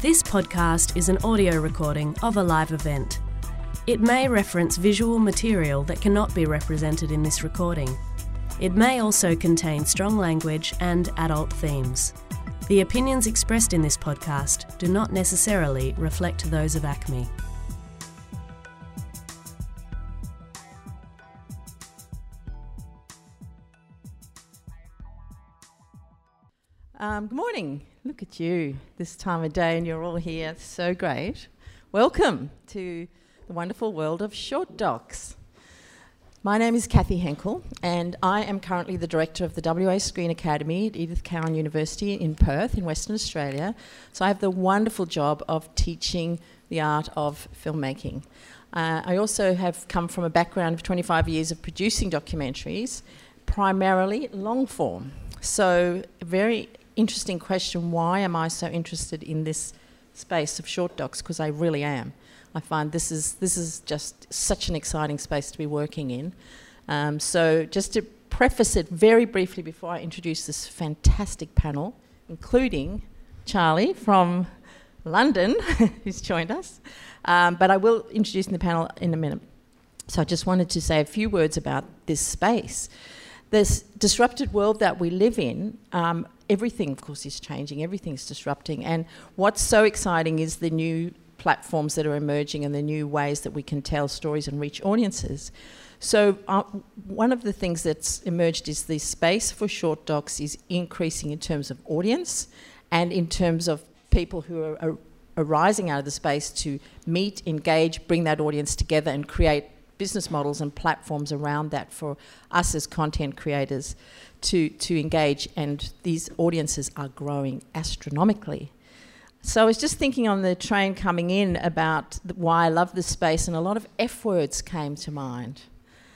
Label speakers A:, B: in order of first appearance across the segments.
A: This podcast is an audio recording of a live event. It may reference visual material that cannot be represented in this recording. It may also contain strong language and adult themes. The opinions expressed in this podcast do not necessarily reflect those of ACMI.
B: Um, good morning. Look at you this time of day, and you're all here. So great. Welcome to the wonderful world of short docs. My name is Kathy Henkel, and I am currently the director of the WA Screen Academy at Edith Cowan University in Perth, in Western Australia. So I have the wonderful job of teaching the art of filmmaking. Uh, I also have come from a background of 25 years of producing documentaries, primarily long form. So, very interesting question why am I so interested in this space of short docs? Because I really am. I find this is, this is just such an exciting space to be working in. Um, so, just to preface it very briefly before I introduce this fantastic panel, including Charlie from London, who's joined us. Um, but I will introduce the panel in a minute. So I just wanted to say a few words about this space. This disrupted world that we live in, um, everything, of course, is changing, everything's disrupting. And what's so exciting is the new platforms that are emerging and the new ways that we can tell stories and reach audiences. So, uh, one of the things that's emerged is the space for short docs is increasing in terms of audience and in terms of people who are, are arising out of the space to meet, engage, bring that audience together, and create business models and platforms around that for us as content creators to, to engage, and these audiences are growing astronomically. So I was just thinking on the train coming in about why I love this space, and a lot of F words came to mind.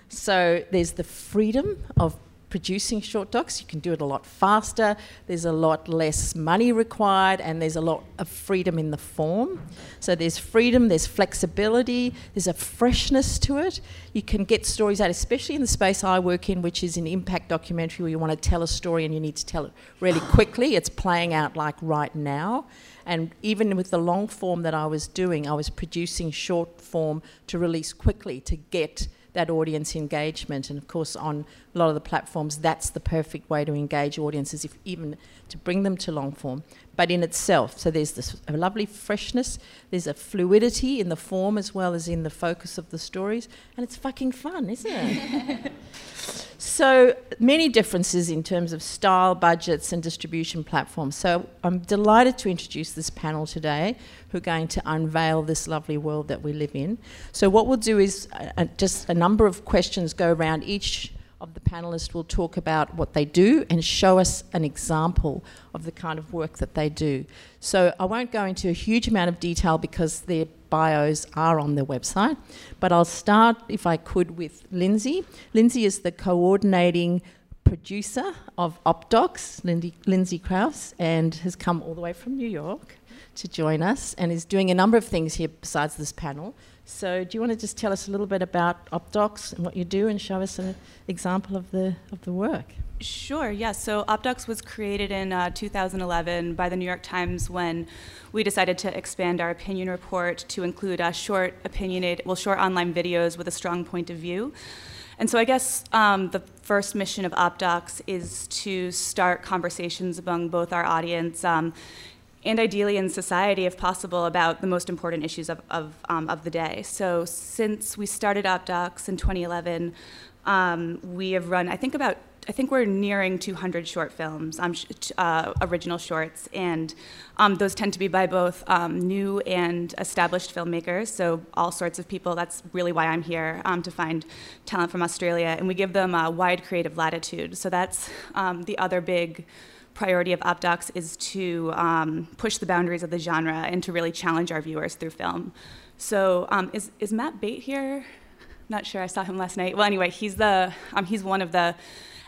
B: So there's the freedom of producing short docs. You can do it a lot faster, there's a lot less money required, and there's a lot of freedom in the form. So there's freedom, there's flexibility, there's a freshness to it. You can get stories out, especially in the space I work in, which is an impact documentary where you want to tell a story and you need to tell it really quickly. It's playing out like right now. And even with the long form that I was doing, I was producing short form to release quickly to get that audience engagement. And of course, on a lot of the platforms, that's the perfect way to engage audiences, if even to bring them to long form. But in itself, so there's this lovely freshness, there's a fluidity in the form as well as in the focus of the stories, and it's fucking fun, isn't it? so many differences in terms of style, budgets, and distribution platforms. So I'm delighted to introduce this panel today who are going to unveil this lovely world that we live in. So what we'll do is uh, uh just a number of questions go around each of the panelists will talk about what they do and show us an example of the kind of work that they do. So I won't go into a huge amount of detail because their bios are on their website, but I'll start, if I could, with Lindsay. Lindsay is the coordinating producer of OpDocs, Lindy, Lindsay Crouse, and has come all the way from New York to join us and is doing a number of things here besides this panel. So, do you want to just tell us a little bit about OpDocs and what you do, and show us an example of the of the work?
C: Sure. Yes. Yeah. So OpDocs was created in uh, 2011 by the New York Times when we decided to expand our opinion report to include uh, short opinionated, well, short online videos with a strong point of view. And so I guess um, the first mission of OpDocs is to start conversations among both our audience. Um, and ideally in society, if possible, about the most important issues of, of, um, of the day. So since we started OpDocs in 2011, um, we have run, I think about, I think we're nearing 200 short films, um, uh, original shorts, and um, those tend to be by both um, new and established filmmakers, so all sorts of people. That's really why I'm here, um, to find talent from Australia, and we give them a wide creative latitude. So that's the other big priority of OpDocs is to um, push the boundaries of the genre and to really challenge our viewers through film. So um, is, is Matt Bate here? Not sure, I saw him last night. Well, anyway, he's, the, um, he's one of the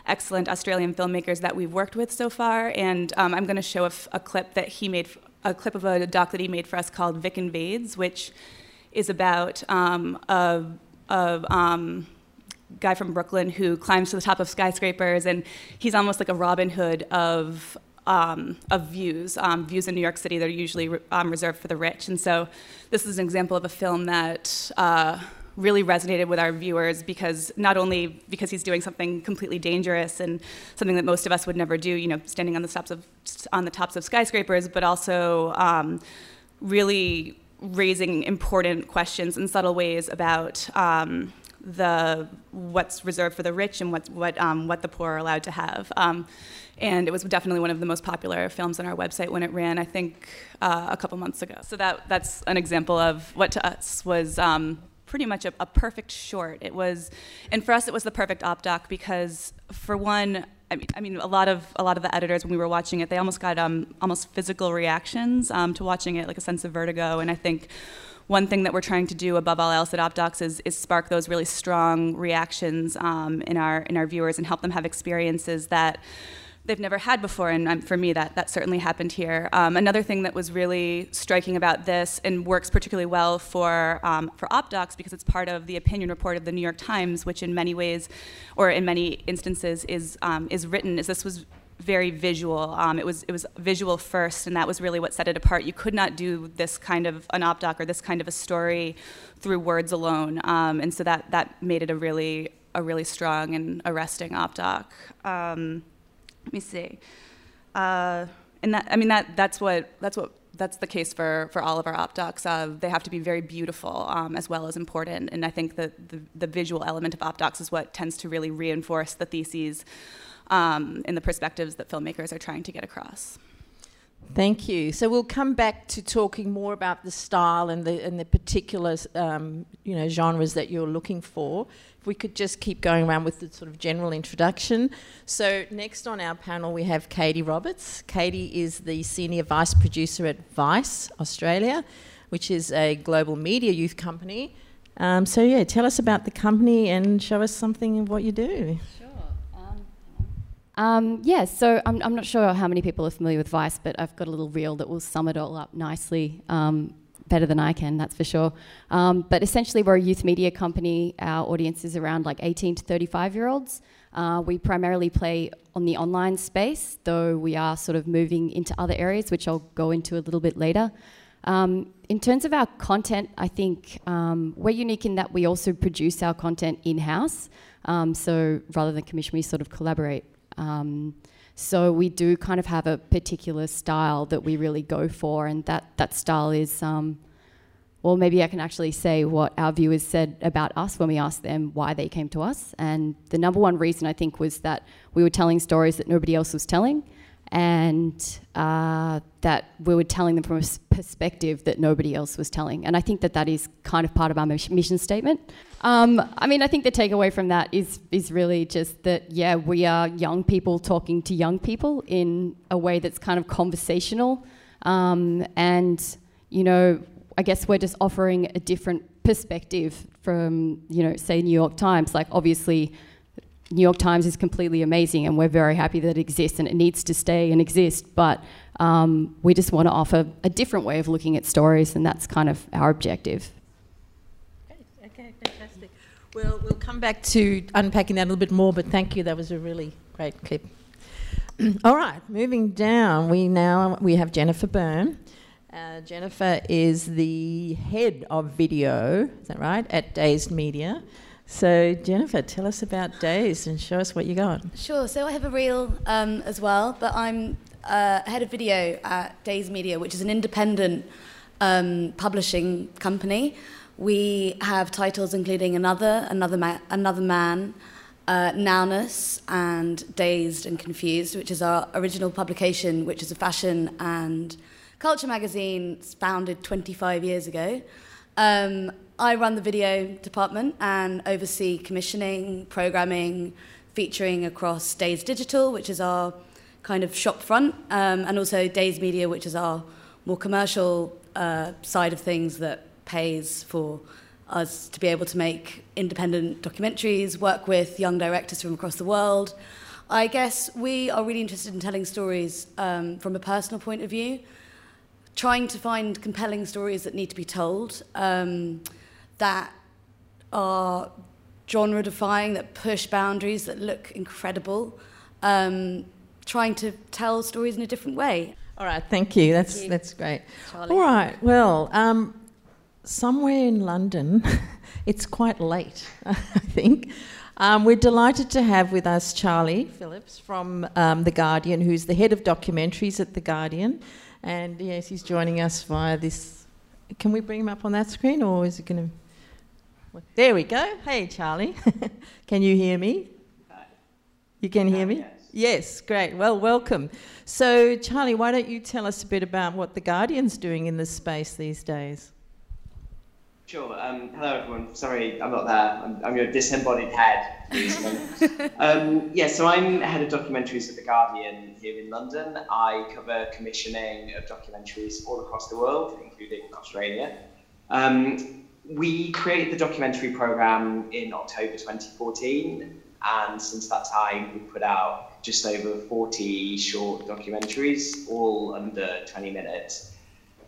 C: excellent Australian filmmakers that we've worked with so far, and um, I'm gonna show a, f- a clip that he made, a clip of a doc that he made for us called Vic Invades, which is about um, a, a um, guy from Brooklyn who climbs to the top of skyscrapers, and he's almost like a Robin Hood of um, of views. Um, views in New York City that are usually re- um, reserved for the rich. And so this is an example of a film that uh, really resonated with our viewers because not only because he's doing something completely dangerous and something that most of us would never do, you know, standing on the tops of on the tops of skyscrapers, but also um, really raising important questions in subtle ways about um, the what's reserved for the rich and what what um, what the poor are allowed to have. Um, and it was definitely one of the most popular films on our website when it ran. I think uh, a couple months ago. So that that's an example of what to us was. Um, pretty much a, a perfect short. It was, and for us, it was the perfect op doc because, for one, I mean, I mean, a lot of a lot of the editors when we were watching it, they almost got um, almost physical reactions um, to watching it, like a sense of vertigo. And I think one thing that we're trying to do above all else at OpDocs is, is spark those really strong reactions um, in our in our viewers and help them have experiences that they've never had before, and um, for me, that, that certainly happened here. Um, another thing that was really striking about this and works particularly well for, um, for OpDocs because it's part of the opinion report of the New York Times, which in many ways, or in many instances, is, um, is written, is this was very visual. Um, it was it was visual first, and that was really what set it apart. You could not do this kind of an op doc or this kind of a story through words alone, um, and so that that made it a really a really strong and arresting op doc. Um, let me see, uh, and that I mean that that's what that's what that's the case for, for all of our op docs. Uh, they have to be very beautiful um, as well as important. And I think that the, the visual element of op docs is what tends to really reinforce the theses um, in the perspectives that filmmakers are trying to get across.
B: Thank you. So we'll come back to talking more about the style and the and the particular um, you know genres that you're looking for. If we could just keep going around with the sort of general introduction. So next on our panel we have Katie Roberts. Katie is the senior vice producer at Vice Australia, which is a global media youth company. Um, so yeah, tell us about the company and show us something of what you do.
D: Um, yeah, so I'm, I'm, not sure how many people are familiar with Vice, but I've got a little reel that will sum it all up nicely, um, better than I can, that's for sure. Um, but essentially, we're a youth media company. Our audience is around like 18 to 35 year olds. Uh, we primarily play on the online space, though we are sort of moving into other areas, which I'll go into a little bit later. Um, in terms of our content, I think um, we're unique in that we also produce our content in house. Um, so rather than commission, we sort of collaborate um, so we do kind of have a particular style that we really go for, and that that style is. Um, well, maybe I can actually say what our viewers said about us when we asked them why they came to us. And the number one reason I think was that we were telling stories that nobody else was telling, and uh, that we were telling them from a perspective that nobody else was telling. And I think that that is kind of part of our mission statement. Um, I mean, I think the takeaway from that is is really just that yeah, we are young people talking to young people in a way that's kind of conversational, um, and you know, I guess we're just offering a different perspective from you know, say New York Times. Like obviously New York Times is completely amazing, and we're very happy that it exists and it needs to stay and exist. But um, we just want to offer a different way of looking at stories, and that's kind of our objective.
B: Okay, okay, fantastic. Well, we'll come back to unpacking that a little bit more, but thank you. That was a really great clip. All right, moving down, we now we have Jennifer Byrne. Uh, Jennifer is the head of video, is that right, at Dazed Media. So, Jennifer, tell us about Dazed and show us what you got.
E: Sure. So, I have a reel um, as well, but I'm uh, head of video at Dazed Media, which is an independent um, publishing company. We have titles including Another, Another, Ma- Another Man, uh, Nowness, and Dazed and Confused, which is our original publication, which is a fashion and culture magazine founded 25 years ago. Um, I run the video department and oversee commissioning, programming, featuring across Dazed Digital, which is our kind of shop front, um, and also Dazed Media, which is our more commercial uh, side of things that pays for us to be able to make independent documentaries, work with young directors from across the world. I guess we are really interested in telling stories um, from a personal point of view, trying to find compelling stories that need to be told. Um, that are genre defying, that push boundaries, that look incredible. Um, trying to tell stories in a different way.
B: All right, thank you. That's
E: Thank you.
B: that's great.
E: Charlie.
B: All right, well, um, somewhere in London, it's quite late, I think. Um, we're delighted to have with us Charlie Phillips from um, The Guardian, who's the head of documentaries at The Guardian. And yes, he's joining us via this. Can we bring him up on that screen or is it going to. There we go. Hey, Charlie. can you hear me? You can hear me? Yes, great. Well, welcome. So, Charlie, why don't you tell us a bit about what The Guardian's doing in this space these days?
F: Sure. Um, hello, everyone. Sorry, I'm not there. I'm, I'm your disembodied head. um, yeah, so I'm head of documentaries at The Guardian here in London. I cover commissioning of documentaries all across the world, including Australia. Um, we created the documentary program in October 2014, and since that time, we've put out just over 40 short documentaries, all under 20 minutes.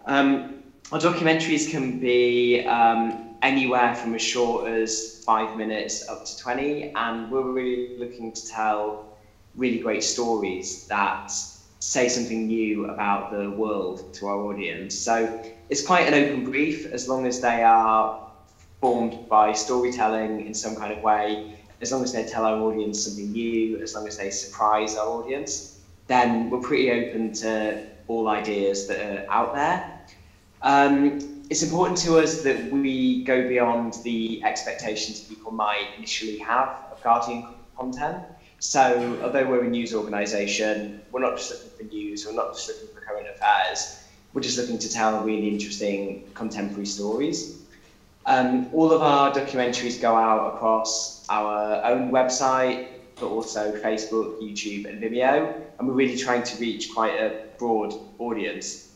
F: Um, our documentaries can be um, anywhere from as short as five minutes up to 20, and we're really looking to tell really great stories that say something new about the world to our audience. So it's quite an open brief as long as they are formed by storytelling in some kind of way, as long as they tell our audience something new, as long as they surprise our audience, then we're pretty open to all ideas that are out there. Um, it's important to us that we go beyond the expectations people might initially have of Guardian content. So, although we're a news organisation, we're not just looking for news, we're not just looking for current affairs, we're just looking to tell really interesting contemporary stories. Um, all of our documentaries go out across our own website, but also Facebook, YouTube, and Vimeo, and we're really trying to reach quite a broad audience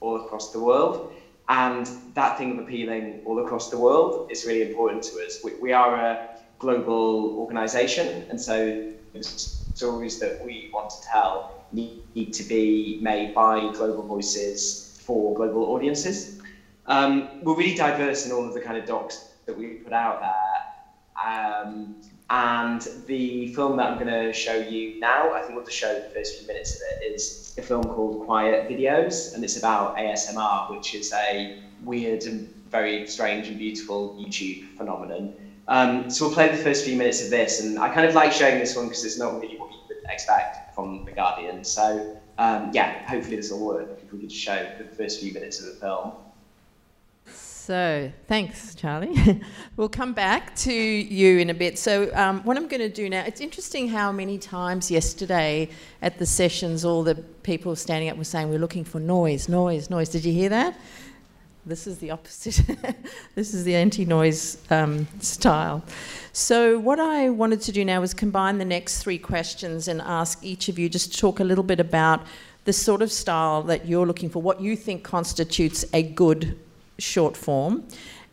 F: all across the world. And that thing of appealing all across the world is really important to us. We, we are a global organization, and so the stories that we want to tell need, to be made by global voices for global audiences. Um, we're really diverse in all of the kind of docs that we put out there. Um, and the film that I'm going to show you now, I think we'll just show the first few minutes of it, is a film called Quiet Videos, and it's about ASMR, which is a weird and very strange and beautiful YouTube phenomenon. Um, so we'll play the first few minutes of this, and I kind of like showing this one because it's not really what you would expect from The Guardian. So um, yeah, hopefully this will work if we could show the first few minutes of the film.
B: So, thanks, Charlie. we'll come back to you in a bit. So, um, what I'm going to do now, it's interesting how many times yesterday at the sessions all the people standing up were saying, We're looking for noise, noise, noise. Did you hear that? This is the opposite. this is the anti noise um, style. So, what I wanted to do now is combine the next three questions and ask each of you just to talk a little bit about the sort of style that you're looking for, what you think constitutes a good short form,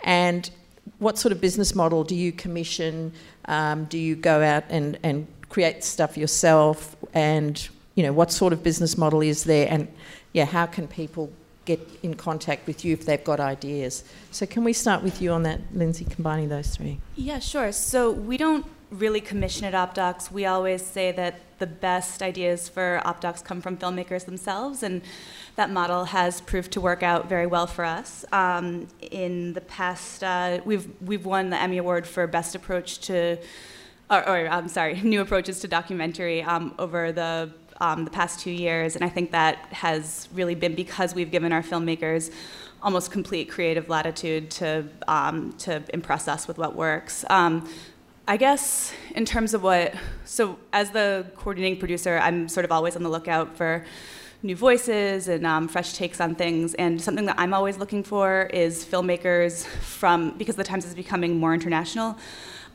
B: and what sort of business model do you commission? Um, do you go out and, and create stuff yourself? And you know what sort of business model is there? And yeah, how can people get in contact with you if they've got ideas? So can we start with you on that, Lindsay, combining those three?
C: Yeah, sure. So we don't really commission at OpDocs. We always say that the best ideas for OpDocs come from filmmakers themselves, and that model has proved to work out very well for us. Um, in the past, uh, we've we've won the Emmy Award for Best Approach to, or, or I'm sorry, New Approaches to Documentary um, over the um, the past two years, and I think that has really been because we've given our filmmakers almost complete creative latitude to um, to impress us with what works. Um, I guess in terms of what, so as the coordinating producer, I'm sort of always on the lookout for new voices and um, fresh takes on things. And something that I'm always looking for is filmmakers from, because the Times is becoming more international,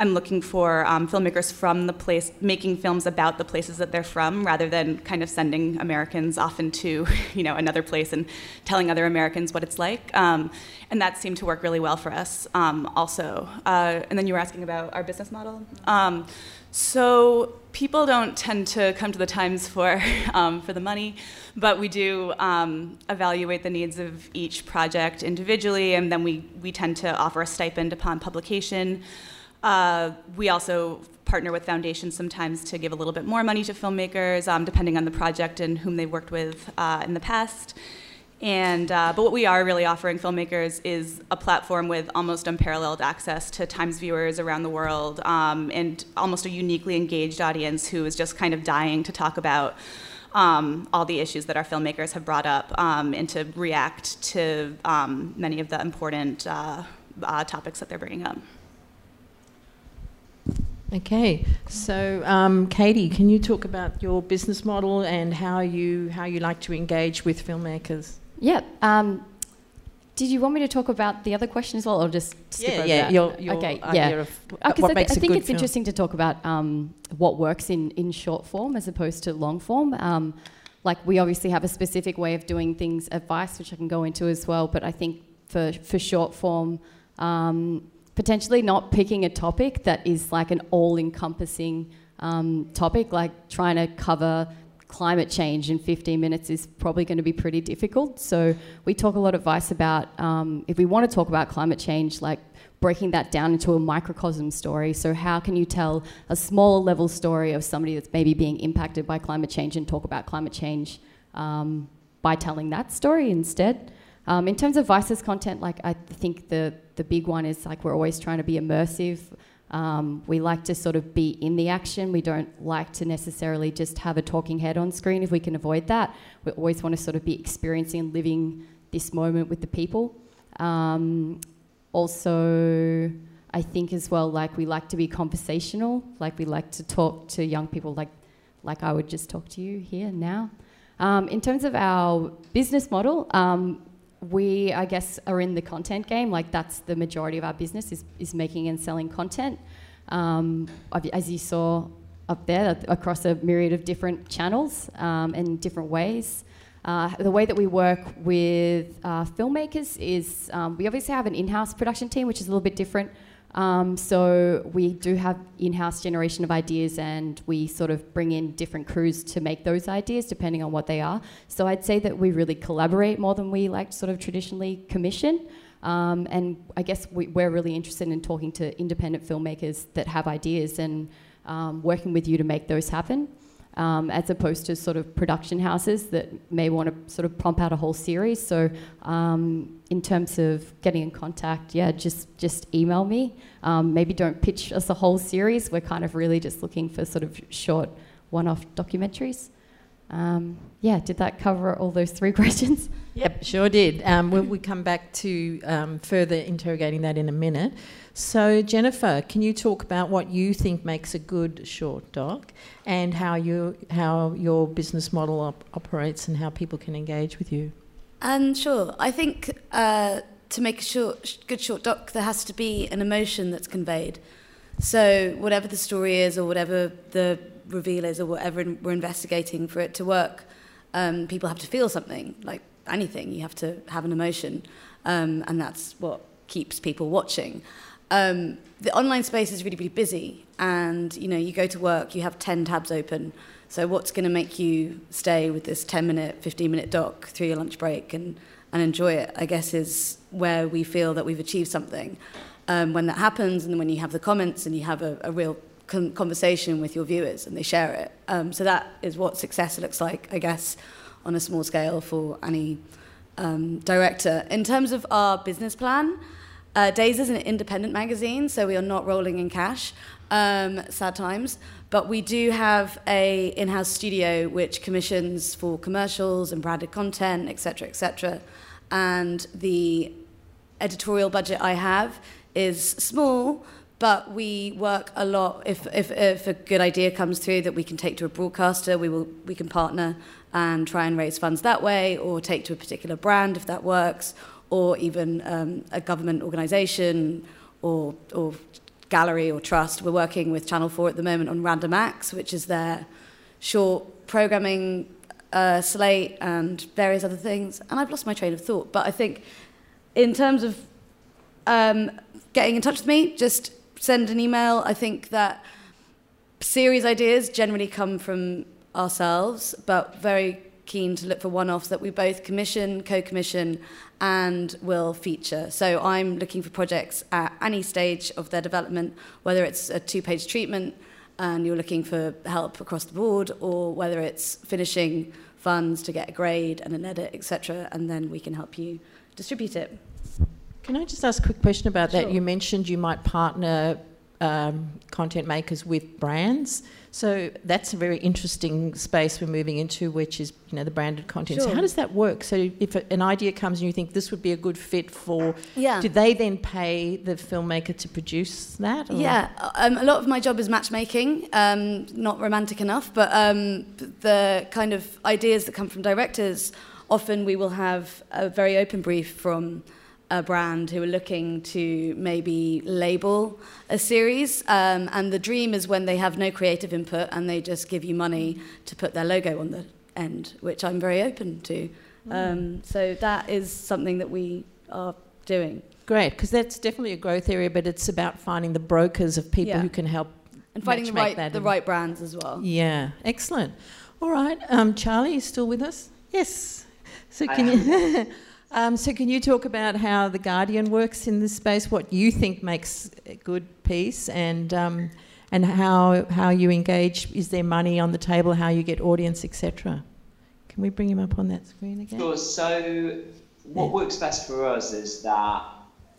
C: I'm looking for um, filmmakers from the place, making films about the places that they're from, rather than kind of sending Americans off into, you know, another place and telling other Americans what it's like. Um, and that seemed to work really well for us, um, also. Uh, and then you were asking about our business model. Um, so people don't tend to come to the Times for um, for the money, but we do um, evaluate the needs of each project individually, and then we we tend to offer a stipend upon publication. Uh, we also partner with foundations sometimes to give a little bit more money to filmmakers, um, depending on the project and whom they've worked with uh, in the past. And uh, but what we are really offering filmmakers is a platform with almost unparalleled access to Times viewers around the world, um, and almost a uniquely engaged audience who is just kind of dying to talk about um, all the issues that our filmmakers have brought up um, and to react to um, many of the important uh, uh, topics that they're bringing up.
B: Okay, so um, Katie, can you talk about your business model and how you how you like to engage with filmmakers?
D: Yeah. Um, did you want me to talk about the other question as well, or just skip
B: yeah,
D: over
B: yeah,
D: that?
B: your, your
D: okay,
B: idea
D: yeah.
B: of what
D: I,
B: makes
D: I think it's
B: film.
D: interesting to talk about um, what works in, in short form as opposed to long form. Um, like we obviously have a specific way of doing things at Vice which I can go into as well. But I think for for short form, um, potentially not picking a topic that is like an all-encompassing um, topic, like trying to cover climate change in 15 minutes is probably going to be pretty difficult. So we talk a lot of at Vice about um, if we want to talk about climate change, like breaking that down into a microcosm story. So how can you tell a small level story of somebody that's maybe being impacted by climate change and talk about climate change um, by telling that story instead? Um, in terms of Vice's content, like I think the the big one is like we're always trying to be immersive. Um, we like to sort of be in the action. We don't like to necessarily just have a talking head on screen if we can avoid that. We always want to sort of be experiencing and living this moment with the people. Um, also, I think as well, like we like to be conversational. Like we like to talk to young people, like like I would just talk to you here now. Um, in terms of our business model, um, we, I guess, are in the content game. Like that's the majority of our business is, is making and selling content. Um, as you saw up there, across a myriad of different channels um, and different ways. Uh, the way that we work with uh, filmmakers is um, we obviously have an in-house production team, which is a little bit different. Um, so we do have in-house generation of ideas, and we sort of bring in different crews to make those ideas, depending on what they are. So I'd say that we really collaborate more than we like sort of traditionally commission. Um, and I guess we, we're really interested in talking to independent filmmakers that have ideas and um, working with you to make those happen um, as opposed to sort of production houses that may want to sort of pump out a whole series. So, um, in terms of getting in contact, yeah, just just email me. Um, maybe don't pitch us a whole series. We're kind of really just looking for sort of short, one-off documentaries. Um, yeah, did that cover all those three questions?
B: Yep, sure did. Um, we'll, we come back to um, further interrogating that in a minute. So, Jennifer, can you talk about what you think makes a good short doc and how you how your business model op- operates and how people can engage with you?
E: Um, sure. I think uh, to make a short, good short doc, there has to be an emotion that's conveyed. So, whatever the story is, or whatever the reveal is, or whatever we're investigating for it to work, um, people have to feel something. Like anything, you have to have an emotion, um, and that's what keeps people watching. Um, the online space is really, really busy, and you know, you go to work, you have 10 tabs open. So, what's going to make you stay with this 10 minute, 15 minute doc through your lunch break and, and enjoy it? I guess is where we feel that we've achieved something. Um, when that happens, and when you have the comments and you have a, a real con- conversation with your viewers and they share it. Um, so, that is what success looks like, I guess, on a small scale for any um, director. In terms of our business plan, uh, Dazed is an independent magazine, so we are not rolling in cash. Um, sad times, but we do have a in-house studio which commissions for commercials and branded content, etc., etc. And the editorial budget I have is small, but we work a lot. If, if, if a good idea comes through that we can take to a broadcaster, we will we can partner and try and raise funds that way, or take to a particular brand if that works, or even um, a government organisation or, or gallery or trust. We're working with Channel 4 at the moment on Random Acts, which is their short programming uh, slate and various other things. And I've lost my train of thought. But I think in terms of um, getting in touch with me, just send an email. I think that series ideas generally come from ourselves, but very keen to look for one-offs that we both commission, co-commission, and will feature. So I'm looking for projects at any stage of their development, whether it's a two-page treatment and you're looking for help across the board, or whether it's finishing funds to get a grade and an edit, etc., and then we can help you distribute it.
B: Can I just ask a quick question about
E: Sure.
B: that? You mentioned you might partner um, content makers with brands. So that's a very interesting space we're moving into, which is you know the branded content. So how does that work? So if an idea comes and you think this would be a good fit for,
E: Yeah.
B: do they then pay the filmmaker to produce that? or-
E: Yeah, um, a lot of my job is matchmaking. Um, not romantic enough, but um, the kind of ideas that come from directors, often we will have a very open brief from a brand who are looking to maybe label a series. Um, and the dream is when they have no creative input and they just give you money to put their logo on the end, which I'm very open to. Um, so that is something that we are doing.
B: Great, because that's definitely a growth area, but it's about finding the brokers of people
E: Yeah.
B: who can help.
E: And finding the right,
B: that
E: the
B: and-
E: right brands as well.
B: Yeah, excellent. All right, um, Charlie, you still with us? Yes. So
F: I
B: can you? um, so can you talk about how the Guardian works in this space? What you think makes a good piece, and um, and how how you engage? Is there money on the table? How you get audience, etc. Can we bring him up on that screen again?
F: Sure. So, what
B: Yeah.
F: works best for us is that,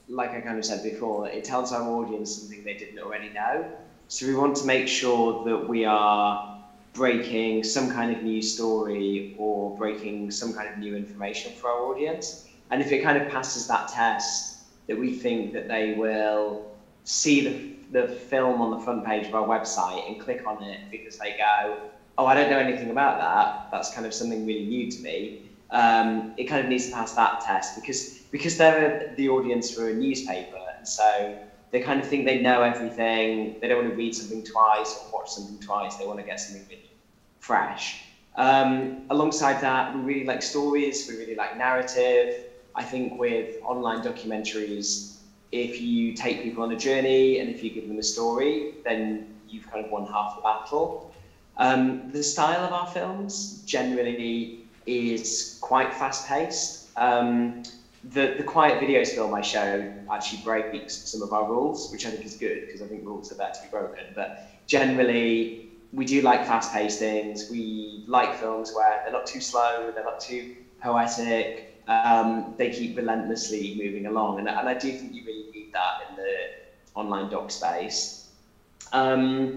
F: like I kind of said before, it tells our audience something they didn't already know. So, we want to make sure that we are breaking some kind of new story or breaking some kind of new information for our audience. And if it kind of passes that test, that we think that they will see the, the film on the front page of our website and click on it because they go, oh, I don't know anything about that. That's kind of something really new to me. Um, it kind of needs to pass that test because because they're the audience for a newspaper, and so they kind of think they know everything. They don't want to read something twice or watch something twice. They want to get something really fresh. Um, alongside that, we really like stories. We really like narrative. I think with online documentaries, if you take people on a journey and if you give them a story, then you've kind of won half the battle. Um, the style of our films generally is quite fast paced. Um, the, the quiet videos film I showed actually breaks some of our rules, which I think is good because I think rules are there to be broken. But generally, we do like fast paced things. We like films where they're not too slow, they're not too poetic, um, they keep relentlessly moving along. And, and I do think you really need that in the online doc space. Um,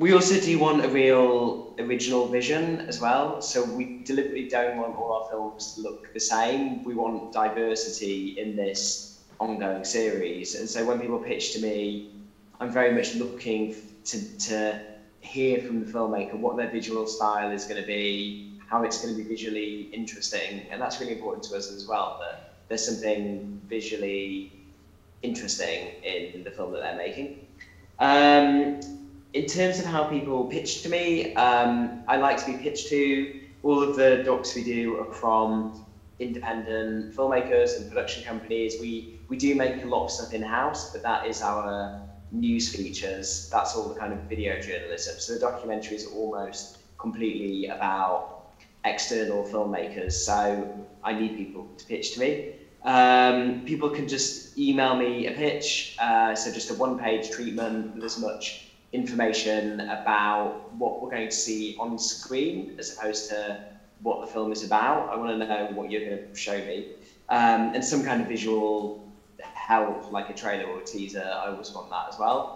F: we also do want a real original vision as well. So we deliberately don't want all our films to look the same. We want diversity in this ongoing series. And so when people pitch to me, I'm very much looking to, to hear from the filmmaker what their visual style is going to be, how it's going to be visually interesting. And that's really important to us as well, that there's something visually interesting in the film that they're making. Um, in terms of how people pitch to me, um, I like to be pitched to. All of the docs we do are from independent filmmakers and production companies. We we do make a lot of stuff in house, but that is our news features. That's all the kind of video journalism. So the documentary is almost completely about external filmmakers. So I need people to pitch to me. Um, people can just email me a pitch, uh, so just a one-page treatment with as much information about what we're going to see on screen as opposed to what the film is about. I want to know what you're going to show me, um, and some kind of visual help, like a trailer or a teaser. I always want that as well.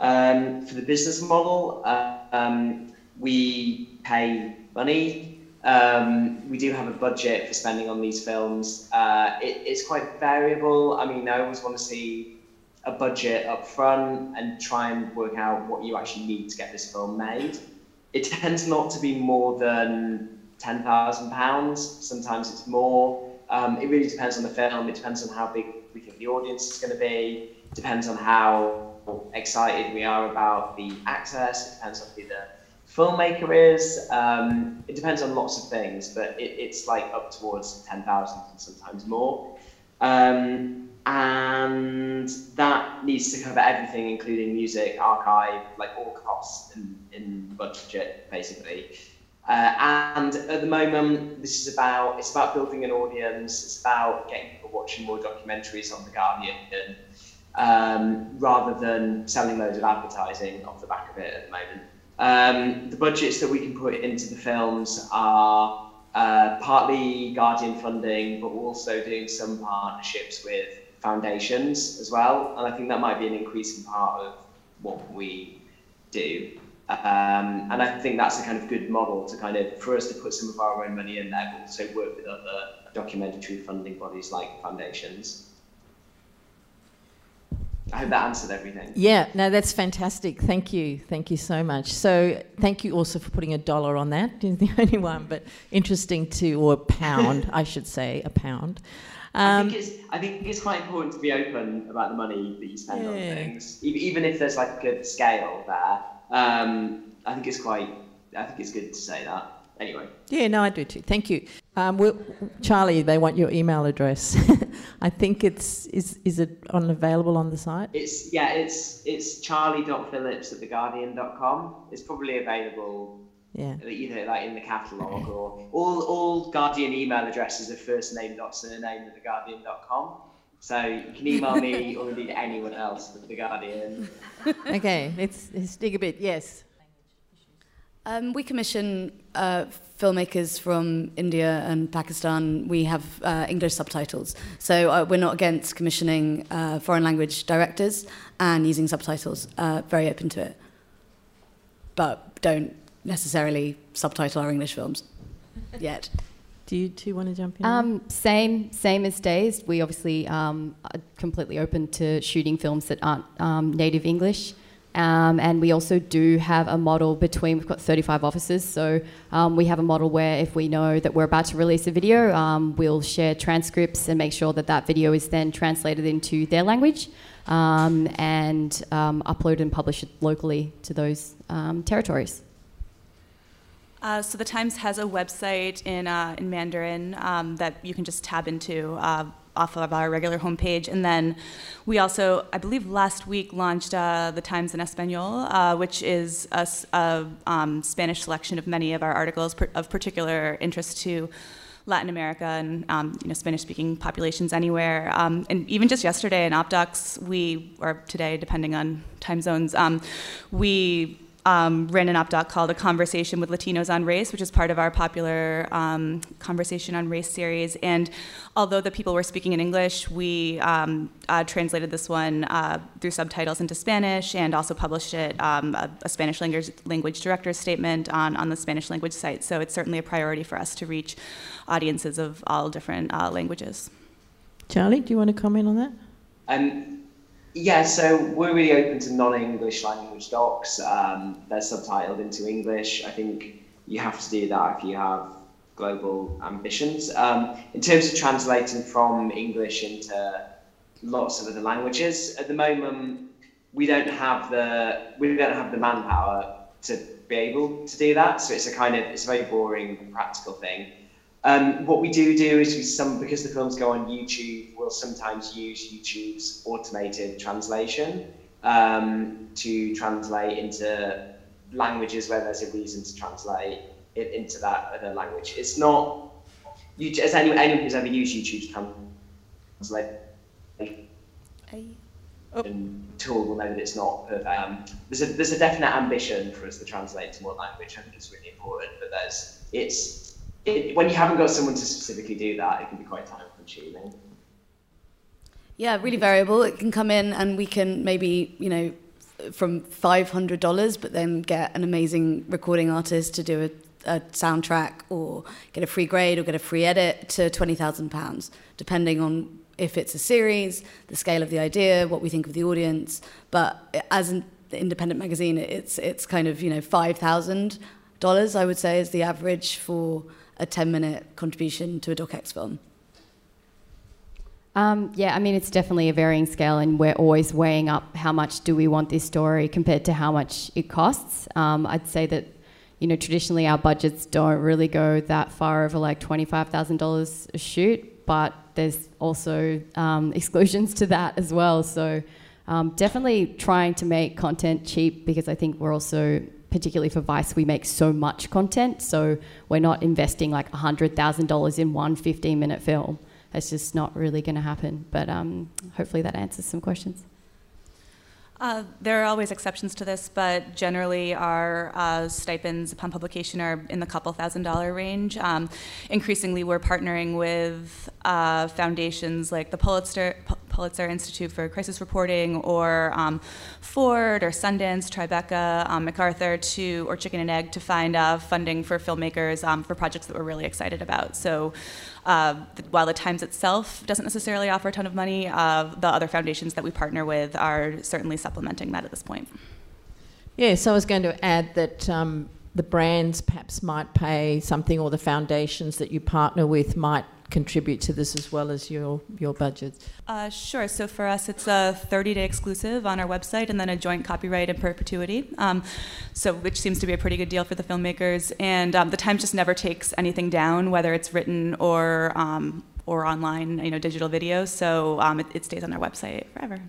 F: Um, for the business model, uh, um, we pay money um, we do have a budget for spending on these films. Uh, it, it's quite variable. I mean, I always want to see a budget up front and try and work out what you actually need to get this film made. It tends not to be more than ten thousand pounds. Sometimes it's more. Um, it really depends on the film. It depends on how big we think the audience is going to be. It depends on how excited we are about the access. It depends on who the filmmaker is. Um, it depends on lots of things, but it, it's like up towards 10,000 and sometimes more. Um, and that needs to cover everything, including music, archive, like all costs in, in budget, basically. Uh, and at the moment, this is about it's about building an audience. It's about getting people watching more documentaries on the Guardian, um, rather than selling loads of advertising off the back of it at the moment. Um, the budgets that we can put into the films are uh, partly Guardian funding, but also doing some partnerships with foundations as well. And I think that might be an increasing part of what we do. Um, and I think that's a kind of good model to kind of for us to put some of our own money in there, but also work with other documentary funding bodies like foundations. I hope that answered everything.
B: Yeah, no, that's fantastic. Thank you. Thank you so much. So, thank you also for putting a dollar on that. You're the only one, but interesting to, or a pound, I should say, a pound.
F: Um, I, think it's, I think it's quite important to be open about the money that you spend yeah. on things, even if there's like a good scale there. Um, I think it's quite. I think it's good to say that. Anyway.
B: Yeah, no, I do too. Thank you, um, we'll, Charlie. They want your email address. I think it's is is it on available on the site?
F: It's yeah, it's it's charlie.phillips at theguardian.com. It's probably available.
B: Yeah.
F: Either like in the catalogue or all all Guardian email addresses are first name dot surname at theguardian.com. So you can email me or indeed anyone else at The Guardian.
B: okay, let's, let's dig a bit. Yes.
E: Um, we commission uh, filmmakers from India and Pakistan. We have uh, English subtitles. So uh, we're not against commissioning uh, foreign language directors and using subtitles. Uh, very open to it. But don't necessarily subtitle our English films yet.
B: Do you two want to jump in?
D: Um, same, same as Dazed. We obviously um, are completely open to shooting films that aren't um, native English. Um, and we also do have a model between, we've got 35 offices, so um, we have a model where if we know that we're about to release a video, um, we'll share transcripts and make sure that that video is then translated into their language and upload and publish it locally to those territories.
C: Uh, so the Times has a website in uh, in Mandarin um, that you can just tab into uh, off of our regular homepage, and then we also, I believe, last week launched uh, the Times in Espanol, uh, which is a, a um, Spanish selection of many of our articles of particular interest to. Latin America and um, you know Spanish-speaking populations anywhere, um, and even just yesterday in OpDocs, we or today, depending on time zones, um, we um, ran an op doc called A Conversation with Latinos on Race, which is part of our popular um, Conversation on Race series. And although the people were speaking in English, we um, uh, translated this one uh, through subtitles into Spanish and also published it, um, a, a, Spanish language, language director's statement on, on the Spanish language site. So it's certainly a priority for us to reach audiences of all different uh, languages.
B: Charlie, do you want to comment on that?
F: Um, yeah, so we're really open to non-English language docs. Um, they're subtitled into English. I think you have to do that if you have global ambitions. Um, in terms of translating from English into lots of other languages, at the moment we don't have the we don't have the manpower to be able to do that. So it's a kind of it's a very boring practical thing. Um, what we do do is we some because the films go on YouTube, we'll sometimes use YouTube's automated translation um, to translate into languages where there's a reason to translate it into that other language. It's not you, as anyone, anyone who's ever used YouTube's translate. Oh. tool will know that it's not perfect. Um, there's a there's a definite ambition for us to translate to more language. I think it's really important, but there's it's it, when you haven't got someone to specifically do that, it can be quite time consuming.
E: Yeah, really variable. It can come in and we can maybe, you know, from $500, but then get an amazing recording artist to do a, a soundtrack or get a free grade or get a free edit to £20,000, depending on if it's a series, the scale of the idea, what we think of the audience. But as an independent magazine, it's, it's kind of, you know, $5,000, I would say, is the average for a 10 minute contribution to a DocX film?
D: Um, yeah, I mean, it's definitely a varying scale, and we're always weighing up how much do we want this story compared to how much it costs. Um, I'd say that, you know, traditionally our budgets don't really go that far over like $25,000 a shoot, but there's also um, exclusions to that as well. So um, definitely trying to make content cheap because I think we're also particularly for Vice, we make so much content, so we're not investing like $100,000 in one 15 minute film. That's just not really going to happen. But um, hopefully that answers some questions.
C: Uh, there are always exceptions to this, but generally our uh, stipends upon publication are in the couple thousand dollar range. Um, increasingly, we're partnering with uh, foundations like the Pulitzer, Pulitzer Institute for Crisis Reporting, or um, Ford, or Sundance, Tribeca, um, MacArthur, to or Chicken and Egg to find uh, funding for filmmakers um, for projects that we're really excited about. So. Uh, while the Times itself doesn't necessarily offer a ton of money, uh, the other foundations that we partner with are certainly supplementing that at this point.
B: Yeah, so I was going to add that um, the brands perhaps might pay something, or the foundations that you partner with might contribute to this as well as your your budget?
C: Uh, sure. So for us, it's a 30-day exclusive on our website, and then a joint copyright in perpetuity. Um, so which seems to be a pretty good deal for the filmmakers. And um, the Times just never takes anything down, whether it's written or um, or online, you know, digital video. So um, it, it stays on our website forever.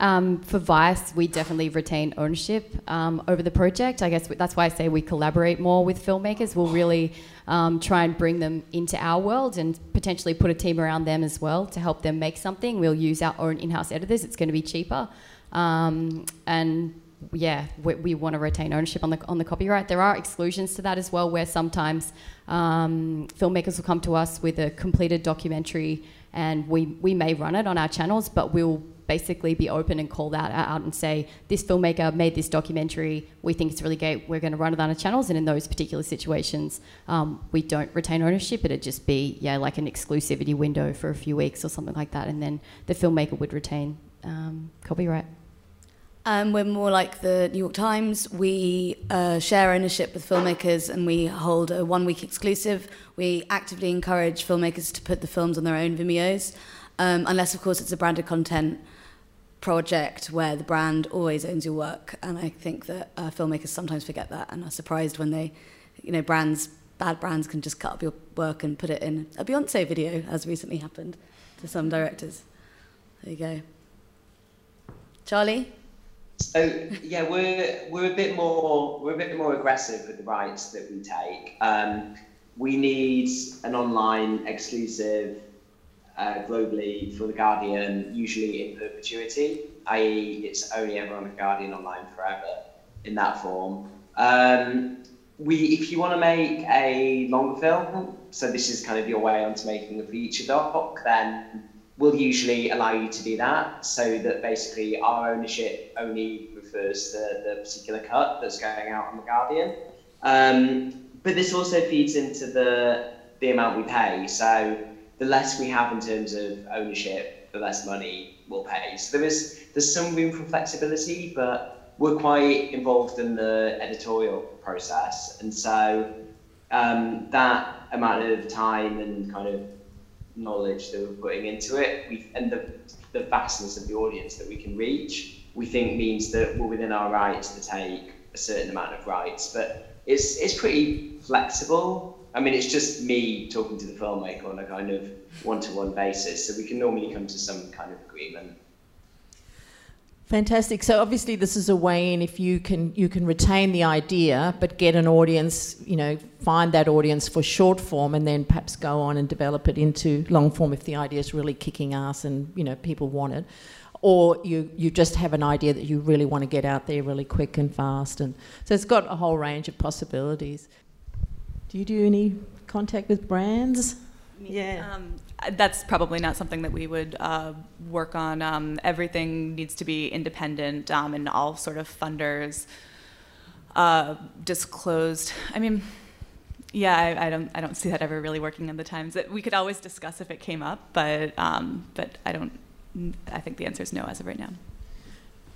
D: Um, for Vice, we definitely retain ownership um, over the project. I guess that's why I say we collaborate more with filmmakers. We'll really um, try and bring them into our world and potentially put a team around them as well to help them make something. We'll use our own in-house editors. It's going to be cheaper, um, and yeah, we, we want to retain ownership on the on the copyright. There are exclusions to that as well, where sometimes um, filmmakers will come to us with a completed documentary, and we we may run it on our channels, but we'll basically be open and call that out and say, this filmmaker made this documentary, we think it's really great, we're going to run it on our channels. And in those particular situations, um, we don't retain ownership. It'd just be, yeah, like an exclusivity window for a few weeks or something like that. And then the filmmaker would retain um, copyright.
E: Um, we're more like the New York Times. We uh, share ownership with filmmakers and we hold a one week exclusive. We actively encourage filmmakers to put the films on their own Vimeos, um, unless, of course, it's a branded content project where the brand always owns your work. And I think that uh, filmmakers sometimes forget that and are surprised when they, you know, brands, bad brands can just cut up your work and put it in a Beyonce video, as recently happened to some directors. There you go. Charlie?
F: So yeah, we're we're a bit more we're a bit more aggressive with the rights that we take. Um, we need an online exclusive uh, globally for The Guardian, usually in perpetuity, i.e., it's only ever on The Guardian online forever in that form. Um, we, if you want to make a longer film, so this is kind of your way onto making a feature doc, then we'll usually allow you to do that so that basically our ownership only refers to the particular cut that's going out on The Guardian. Um, but this also feeds into the, the amount we pay. So the less we have in terms of ownership, the less money we'll pay. So there is there's some room for flexibility, but we're quite involved in the editorial process, and so um, that amount of time and kind of knowledge that we're putting into it, we and the the vastness of the audience that we can reach, we think means that we're within our rights to take a certain amount of rights, but it's it's pretty flexible I mean, it's just me talking to the filmmaker on a kind of one-to-one basis, so we can normally come to some kind of agreement.
B: Fantastic. So obviously, this is a way in if you can you can retain the idea, but get an audience. You know, find that audience for short form, and then perhaps go on and develop it into long form if the idea is really kicking ass and you know people want it. Or you, you just have an idea that you really want to get out there really quick and fast. And so it's got a whole range of possibilities. Do you do any contact with brands?
C: Yeah. Um, that's probably not something that we would uh, work on. Um, everything needs to be independent um, and all sort of funders uh, disclosed. I mean, yeah, I, I, don't, I don't see that ever really working in the Times. That we could always discuss if it came up, but, um, but I don't. I think the answer is no as of right now.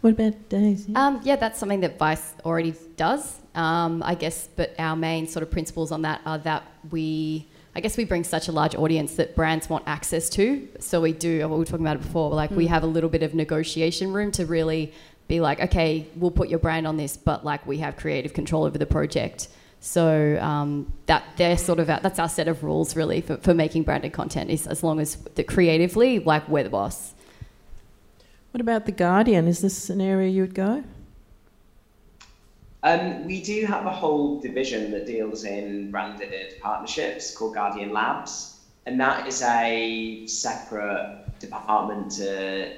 B: What about Daisy?
D: Um, yeah, that's something that Vice already does, um, I guess. But our main sort of principles on that are that we, I guess, we bring such a large audience that brands want access to. So we do what we were talking about it before. Like mm. we have a little bit of negotiation room to really be like, okay, we'll put your brand on this, but like we have creative control over the project. So um, that they're sort of our, that's our set of rules really for, for making branded content. Is as long as the creatively, like we're the boss.
B: What about The Guardian? Is this an area you would go?
F: Um, we do have a whole division that deals in branded partnerships called Guardian Labs, and that is a separate department to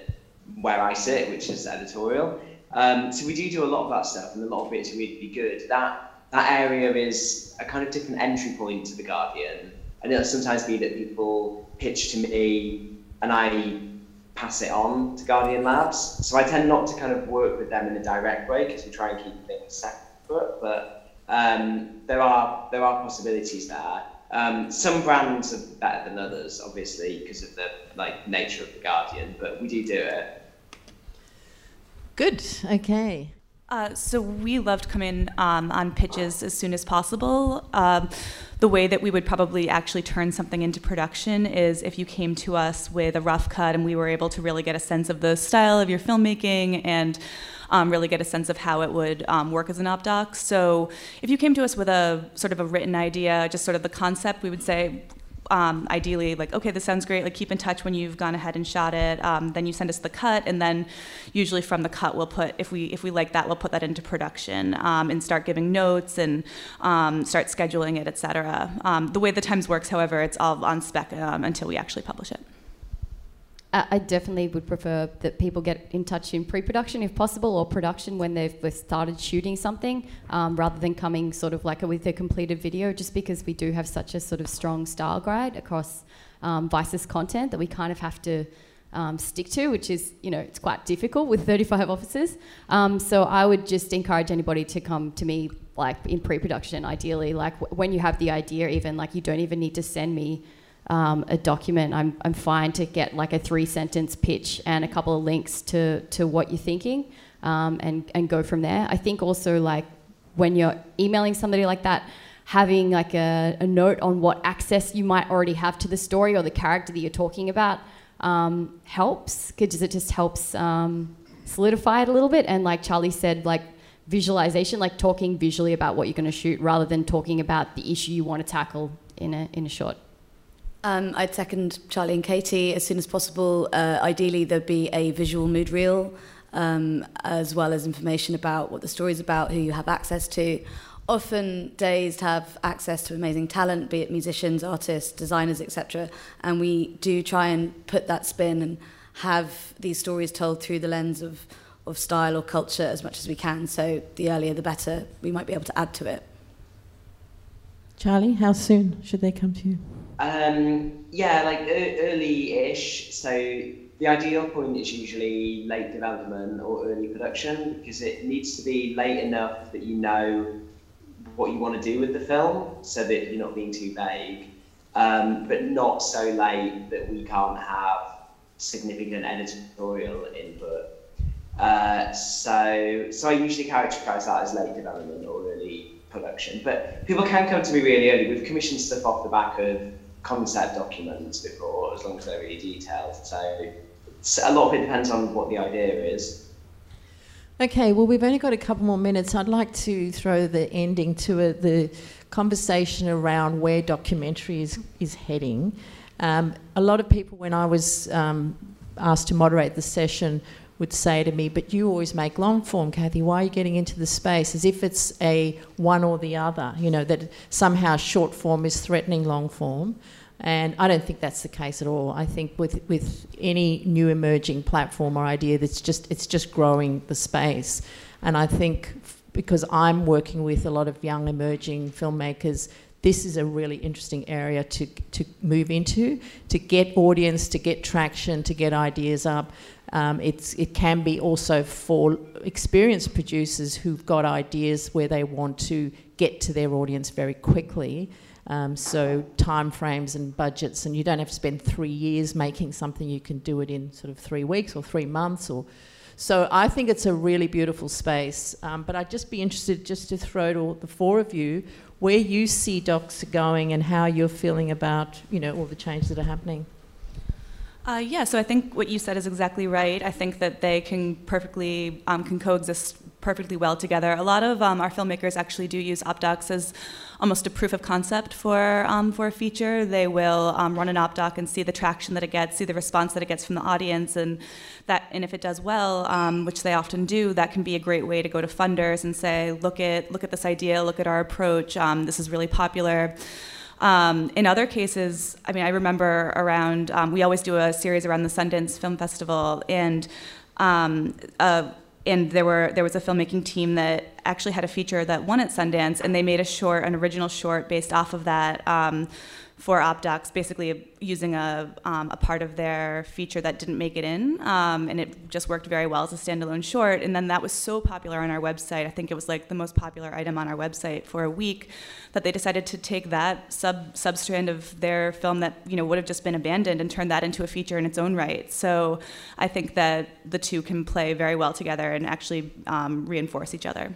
F: where I sit, which is editorial. Um, so we do do a lot of that stuff, and a lot of it's really good. That that area is a kind of different entry point to the Guardian, and it'll sometimes be that people pitch to me, and I pass it on to Guardian Labs. So I tend not to kind of work with them in a direct way because we try and keep things separate. But um, there are there are possibilities there. Um, some brands are better than others, obviously, because of the like nature of the Guardian. But we do do it.
B: Good. Okay.
C: Uh, so we loved coming um, on pitches as soon as possible. Um, the way that we would probably actually turn something into production is if you came to us with a rough cut and we were able to really get a sense of the style of your filmmaking and um, really get a sense of how it would um, work as an op doc. So if you came to us with a sort of a written idea, just sort of the concept, we would say, um, ideally like okay this sounds great like keep in touch when you've gone ahead and shot it. Um, then you send us the cut and then usually from the cut we'll put if we if we like that we'll put that into production um, and start giving notes and um, start scheduling it etc um, the way the times works however it's all on spec um, until we actually publish it
D: I definitely would prefer that people get in touch in pre-production if possible, or production when they've started shooting something, um, rather than coming sort of like with a completed video. Just because we do have such a sort of strong style guide across um, Vice's content that we kind of have to um, stick to, which is you know it's quite difficult with 35 offices. Um, so I would just encourage anybody to come to me like in pre-production, ideally, like w- when you have the idea, even like you don't even need to send me um, a document, I'm, I'm fine to get like a three sentence pitch and a couple of links to, to what you're thinking um, and, and go from there. I think also like when you're emailing somebody like that, having like a, a note on what access you might already have to the story or the character that you're talking about um, helps because it just helps um, solidify it a little bit. And like Charlie said, like visualization, like talking visually about what you're going to shoot rather than talking about the issue you want to tackle in a, in a short.
E: Um, I'd second Charlie and Katie as soon as possible. Uh, ideally, there'd be a visual mood reel, um, as well as information about what the story's about, who you have access to. Often, Dazed have access to amazing talent, be it musicians, artists, designers, etc. And we do try and put that spin and have these stories told through the lens of, of style or culture as much as we can. So, the earlier the better, we might be able to add to it.
B: Charlie, how soon should they come to you?
F: Um, yeah, like early-ish. So the ideal point is usually late development or early production because it needs to be late enough that you know what you want to do with the film, so that you're not being too vague, um, but not so late that we can't have significant editorial input. Uh, so, so I usually characterize that as late development or early production. But people can come to me really early. We've commissioned stuff off the back of concept documents before, as long as they're really detailed. So a lot of it depends on what the idea is.
B: Okay, well, we've only got a couple more minutes. I'd like to throw the ending to a, the conversation around where documentary is, is heading. Um, a lot of people, when I was um, asked to moderate the session, would say to me, But you always make long form, Kathy. Why are you getting into the space? As if it's a one or the other, you know, that somehow short form is threatening long form. And I don't think that's the case at all. I think with, with any new emerging platform or idea, that's just it's just growing the space. And I think because I'm working with a lot of young emerging filmmakers, this is a really interesting area to, to move into, to get audience, to get traction, to get ideas up. Um, it's, it can be also for experienced producers who've got ideas where they want to get to their audience very quickly. Um, so time frames and budgets, and you don't have to spend three years making something. You can do it in sort of three weeks or three months, or so. I think it's a really beautiful space. Um, but I'd just be interested just to throw to the four of you where you see docs going and how you're feeling about you know all the changes that are happening.
C: Uh, yeah, so I think what you said is exactly right. I think that they can perfectly um, can coexist perfectly well together. A lot of um, our filmmakers actually do use OpDocs as almost a proof of concept for um, for a feature. They will um, run an op doc and see the traction that it gets, see the response that it gets from the audience, and that and if it does well, um, which they often do, that can be a great way to go to funders and say, look at look at this idea, look at our approach. Um, this is really popular. Um, in other cases, I mean, I remember around, um, we always do a series around the Sundance Film Festival, and um, and there were there was a filmmaking team that actually had a feature that won at Sundance, and they made a short, an original short based off of that. Um, for OpDocs, basically using a, um, a part of their feature that didn't make it in, um, and it just worked very well as a standalone short. And then that was so popular on our website. I think it was like the most popular item on our website for a week that they decided to take that sub substrand of their film that you know would have just been abandoned and turn that into a feature in its own right. So I think that the two can play very well together and actually um, reinforce each other.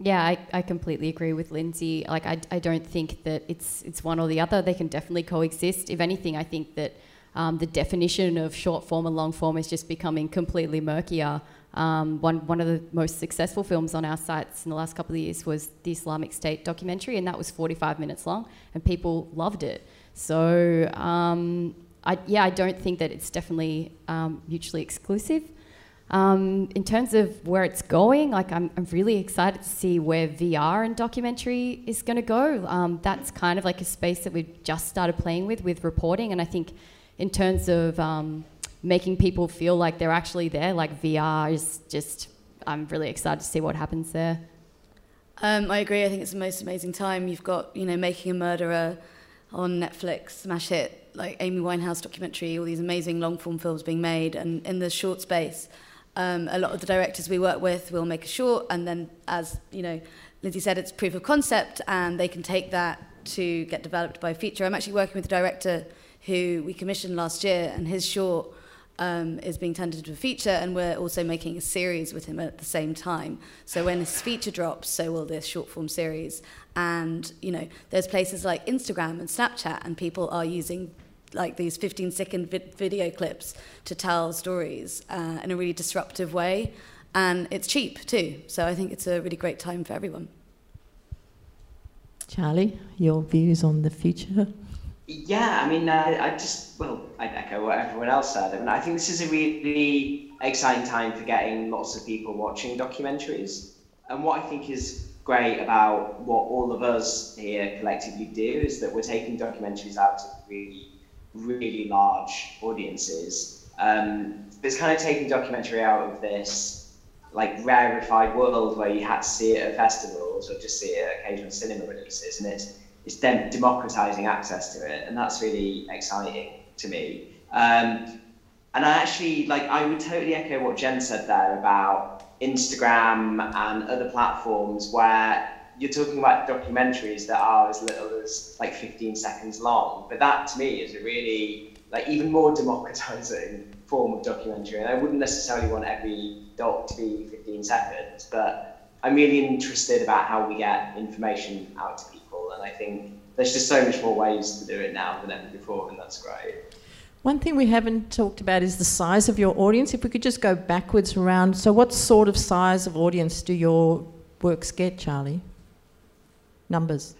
D: Yeah, I, I completely agree with Lindsay. Like, I, I don't think that it's it's one or the other. They can definitely coexist. If anything, I think that um, the definition of short form and long form is just becoming completely murkier. Um, one one of the most successful films on our sites in the last couple of years was the Islamic State documentary, and that was 45 minutes long, and people loved it. So, um, I, yeah, I don't think that it's definitely um, mutually exclusive. Um, in terms of where it's going, like I'm, I'm really excited to see where VR and documentary is going to go. Um, that's kind of like a space that we've just started playing with with reporting, and I think in terms of um, making people feel like they're actually there, like VR is just. I'm really excited to see what happens there.
E: Um, I agree. I think it's the most amazing time. You've got you know Making a Murderer on Netflix, smash hit like Amy Winehouse documentary, all these amazing long form films being made, and in the short space um, a lot of the directors we work with will make a short, and then, as you know, Lindsay said, it's proof of concept, and they can take that to get developed by a feature. I'm actually working with a director who we commissioned last year, and his short um, is being turned into a feature, and we're also making a series with him at the same time. So when his feature drops, so will this short form series. And you know, there's places like Instagram and Snapchat, and people are using like these 15 second vi- video clips to tell stories uh, in a really disruptive way. And it's cheap too. So I think it's a really great time for everyone.
B: Charlie, your views on the future?
F: Yeah, I mean, uh, I just, well, I echo what everyone else said. I mean, I think this is a really exciting time for getting lots of people watching documentaries. And what I think is great about what all of us here collectively do is that we're taking documentaries out to really really large audiences. Um, it's kind of taking documentary out of this like rarefied world where you had to see it at festivals or just see it at occasional cinema releases, and it's it's dem- democratizing access to it, and that's really exciting to me. Um, and I actually like I would totally echo what Jen said there about Instagram and other platforms where you're talking about documentaries that are as little as like 15 seconds long, but that to me is a really like even more democratizing form of documentary. And I wouldn't necessarily want every doc to be 15 seconds, but I'm really interested about how we get information out to people. And I think there's just so much more ways to do it now than ever before, and that's great.
B: One thing we haven't talked about is the size of your audience. If we could just go backwards around, so what sort of size of audience do your works get, Charlie? Numbers?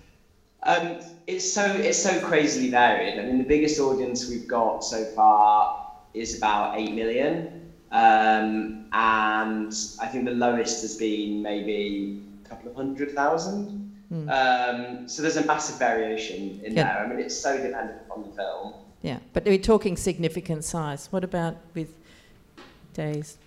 F: Um, it's so it's so crazily varied. I mean, the biggest audience we've got so far is about eight million, um, and I think the lowest has been maybe a couple of hundred thousand. Mm. Um, so there's a massive variation in yeah. there. I mean, it's so dependent on the film.
B: Yeah, but we're talking significant size. What about with Dazed?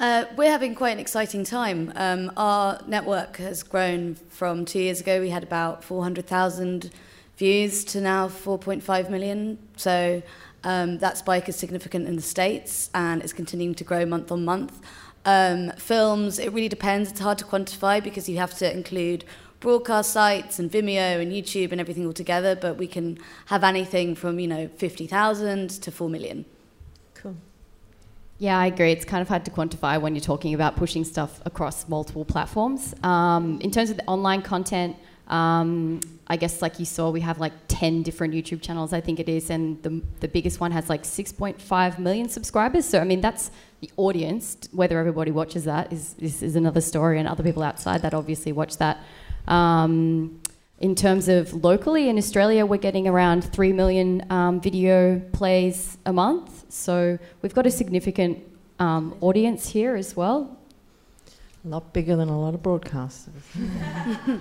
E: Uh, we're having quite an exciting time. Um, our network has grown from two years ago, we had about 400,000 views to now 4.5 million. So um, that spike is significant in the States and it's continuing to grow month on month. Um, films, it really depends. It's hard to quantify because you have to include broadcast sites and Vimeo and YouTube and everything all together, but we can have anything from, you know, 50,000 to 4 million.
D: Yeah, I agree. It's kind of hard to quantify when you're talking about pushing stuff across multiple platforms. Um, in terms of the online content, um, I guess like you saw, we have like 10 different YouTube channels, I think it is, and the, the biggest one has like 6.5 million subscribers. So, I mean, that's the audience. Whether everybody watches that is, is, is another story, and other people outside that obviously watch that. Um, in terms of locally in Australia, we're getting around 3 million um, video plays a month. So we've got a significant um, audience here as well.
B: A lot bigger than a lot of broadcasters.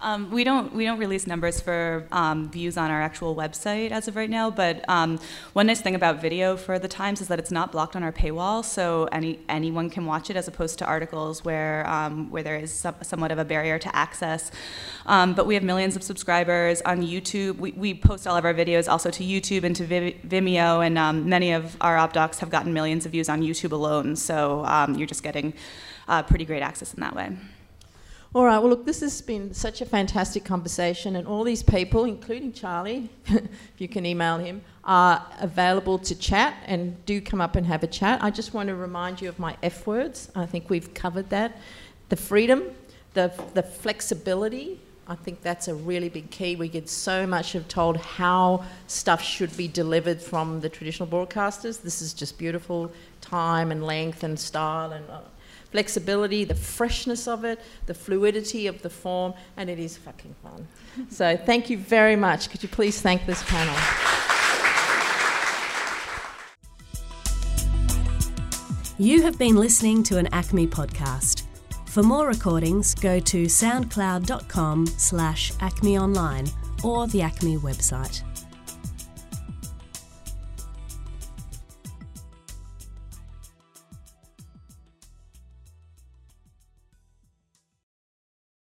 C: Um, we don't we don't release numbers for um, views on our actual website as of right now. But um, one nice thing about video for the Times is that it's not blocked on our paywall, so any anyone can watch it as opposed to articles where um, where there is some, somewhat of a barrier to access. Um, but we have millions of subscribers on YouTube. We, we post all of our videos also to YouTube and to Vimeo, and um, many of our op docs have gotten millions of views on YouTube alone. So you're just getting uh, pretty great access in that way.
B: All right, well, look, this has been such a fantastic conversation, and all these people, including Charlie, if you can email him, are available to chat and do come up and have a chat. I just want to remind you of my F words. I think we've covered that. The freedom, the, the flexibility, I think that's a really big key. We get so much of told how stuff should be delivered from the traditional broadcasters. This is just beautiful time and length and style and. Uh, flexibility, the freshness of it, the fluidity of the form, and it is fucking fun. so thank you very much. Could you please thank this panel?
A: You have been listening to an ACMI podcast. For more recordings, go to soundcloud.com slash acmeonline or the ACMI website.